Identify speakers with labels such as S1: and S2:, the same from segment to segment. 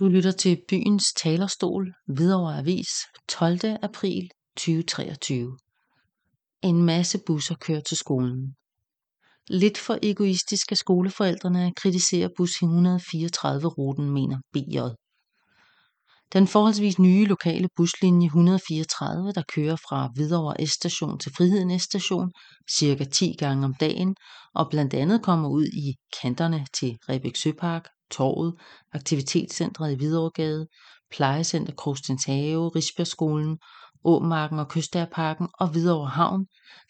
S1: Du lytter til Byens Talerstol, Hvidovre Avis, 12. april 2023. En masse busser kører til skolen. Lidt for egoistisk af skoleforældrene kritiserer bus 134-ruten, mener BJ. Den forholdsvis nye lokale buslinje 134, der kører fra Hvidovre S-station til Friheden S-station cirka 10 gange om dagen, og blandt andet kommer ud i kanterne til Rebæk Søpark, Torvet, Aktivitetscentret i Hvidovregade, Plejecenter Krogstens Have, Åmarken og Kystærparken og Hvidovre Havn,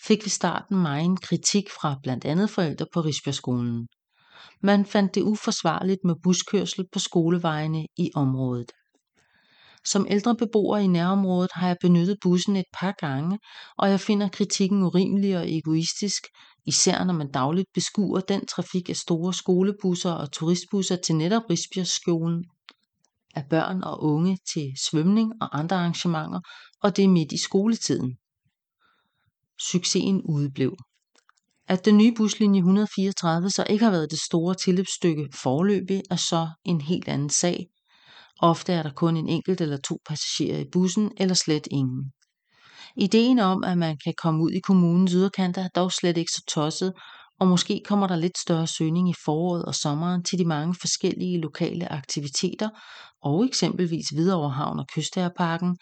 S1: fik ved starten megen kritik fra blandt andet forældre på Risbjergskolen. Man fandt det uforsvarligt med buskørsel på skolevejene i området. Som ældre beboer i nærområdet har jeg benyttet bussen et par gange, og jeg finder kritikken urimelig og egoistisk, især når man dagligt beskuer den trafik af store skolebusser og turistbusser til netop Risbjergskolen, af børn og unge til svømning og andre arrangementer, og det er midt i skoletiden. Succesen udeblev. At den nye buslinje 134 så ikke har været det store tilløbsstykke forløbig, er så en helt anden sag. Ofte er der kun en enkelt eller to passagerer i bussen, eller slet ingen. Ideen om, at man kan komme ud i kommunens yderkanter er dog slet ikke så tosset, og måske kommer der lidt større søgning i foråret og sommeren til de mange forskellige lokale aktiviteter, og eksempelvis Hvidovre Havn og Kystærparken,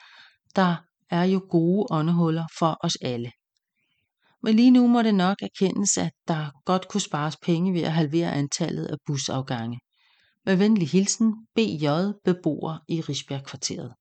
S1: der er jo gode åndehuller for os alle. Men lige nu må det nok erkendes, at der godt kunne spares penge ved at halvere antallet af busafgange. Med venlig hilsen, BJ, beboer i Risbjerg kvarteret.